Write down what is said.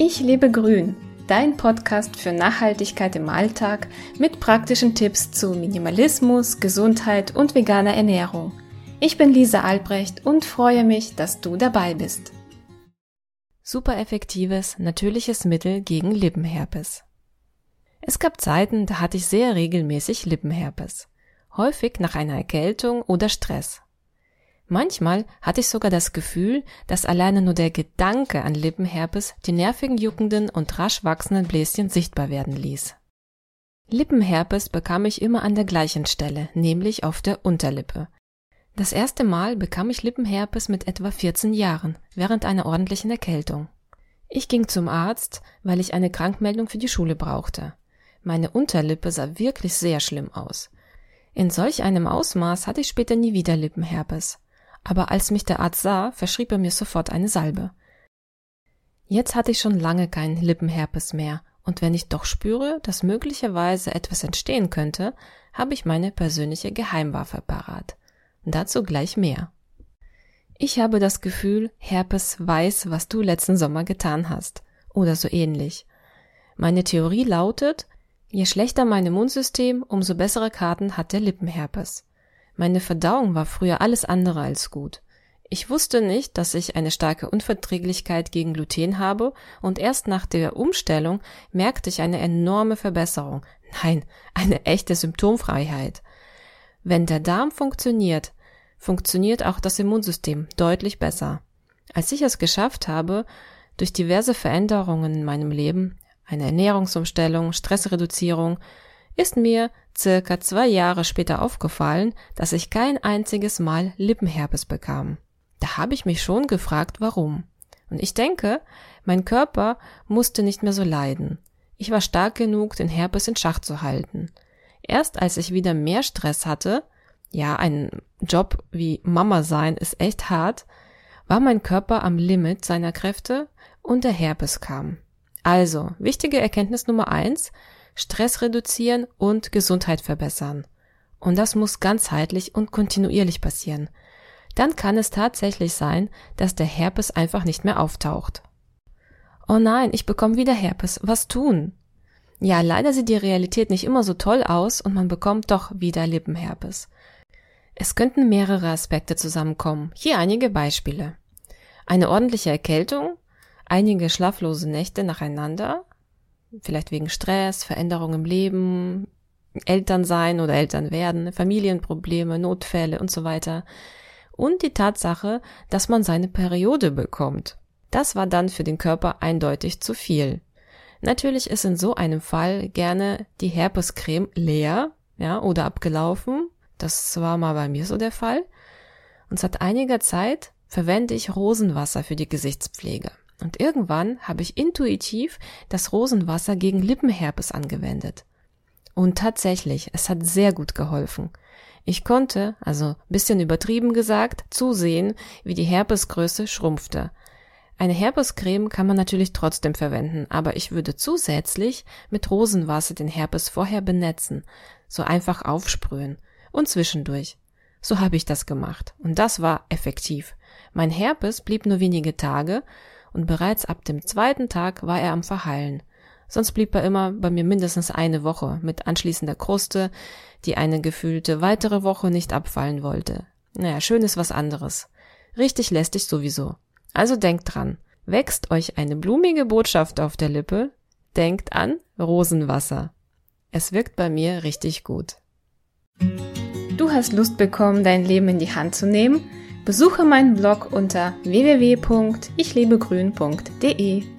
Ich lebe grün, dein Podcast für Nachhaltigkeit im Alltag mit praktischen Tipps zu Minimalismus, Gesundheit und veganer Ernährung. Ich bin Lisa Albrecht und freue mich, dass du dabei bist. Super effektives, natürliches Mittel gegen Lippenherpes. Es gab Zeiten, da hatte ich sehr regelmäßig Lippenherpes. Häufig nach einer Erkältung oder Stress. Manchmal hatte ich sogar das Gefühl, dass alleine nur der Gedanke an Lippenherpes die nervigen juckenden und rasch wachsenden Bläschen sichtbar werden ließ. Lippenherpes bekam ich immer an der gleichen Stelle, nämlich auf der Unterlippe. Das erste Mal bekam ich Lippenherpes mit etwa 14 Jahren, während einer ordentlichen Erkältung. Ich ging zum Arzt, weil ich eine Krankmeldung für die Schule brauchte. Meine Unterlippe sah wirklich sehr schlimm aus. In solch einem Ausmaß hatte ich später nie wieder Lippenherpes aber als mich der Arzt sah, verschrieb er mir sofort eine Salbe. Jetzt hatte ich schon lange keinen Lippenherpes mehr, und wenn ich doch spüre, dass möglicherweise etwas entstehen könnte, habe ich meine persönliche Geheimwaffe parat. Dazu gleich mehr. Ich habe das Gefühl, Herpes weiß, was du letzten Sommer getan hast, oder so ähnlich. Meine Theorie lautet, je schlechter mein Immunsystem, umso bessere Karten hat der Lippenherpes. Meine Verdauung war früher alles andere als gut. Ich wusste nicht, dass ich eine starke Unverträglichkeit gegen Gluten habe und erst nach der Umstellung merkte ich eine enorme Verbesserung. Nein, eine echte Symptomfreiheit. Wenn der Darm funktioniert, funktioniert auch das Immunsystem deutlich besser. Als ich es geschafft habe, durch diverse Veränderungen in meinem Leben, eine Ernährungsumstellung, Stressreduzierung, ist mir circa zwei Jahre später aufgefallen, dass ich kein einziges Mal Lippenherpes bekam. Da habe ich mich schon gefragt, warum. Und ich denke, mein Körper musste nicht mehr so leiden. Ich war stark genug, den Herpes in Schach zu halten. Erst als ich wieder mehr Stress hatte, ja, ein Job wie Mama sein ist echt hart, war mein Körper am Limit seiner Kräfte und der Herpes kam. Also, wichtige Erkenntnis Nummer eins, Stress reduzieren und Gesundheit verbessern. Und das muss ganzheitlich und kontinuierlich passieren. Dann kann es tatsächlich sein, dass der Herpes einfach nicht mehr auftaucht. Oh nein, ich bekomme wieder Herpes. Was tun? Ja, leider sieht die Realität nicht immer so toll aus und man bekommt doch wieder Lippenherpes. Es könnten mehrere Aspekte zusammenkommen. Hier einige Beispiele. Eine ordentliche Erkältung, einige schlaflose Nächte nacheinander, vielleicht wegen Stress, Veränderung im Leben, Eltern sein oder Eltern werden, Familienprobleme, Notfälle und so weiter. Und die Tatsache, dass man seine Periode bekommt. Das war dann für den Körper eindeutig zu viel. Natürlich ist in so einem Fall gerne die Herpescreme leer, ja, oder abgelaufen. Das war mal bei mir so der Fall. Und seit einiger Zeit verwende ich Rosenwasser für die Gesichtspflege. Und irgendwann habe ich intuitiv das Rosenwasser gegen Lippenherpes angewendet. Und tatsächlich, es hat sehr gut geholfen. Ich konnte, also bisschen übertrieben gesagt, zusehen, wie die Herpesgröße schrumpfte. Eine Herpescreme kann man natürlich trotzdem verwenden, aber ich würde zusätzlich mit Rosenwasser den Herpes vorher benetzen, so einfach aufsprühen und zwischendurch. So habe ich das gemacht und das war effektiv. Mein Herpes blieb nur wenige Tage und bereits ab dem zweiten Tag war er am Verheilen. Sonst blieb er immer bei mir mindestens eine Woche mit anschließender Kruste, die eine gefühlte weitere Woche nicht abfallen wollte. Naja, schön ist was anderes. Richtig lästig sowieso. Also denkt dran, wächst euch eine blumige Botschaft auf der Lippe, denkt an Rosenwasser. Es wirkt bei mir richtig gut. Du hast Lust bekommen, dein Leben in die Hand zu nehmen? Besuche meinen Blog unter www.ichlebegrün.de.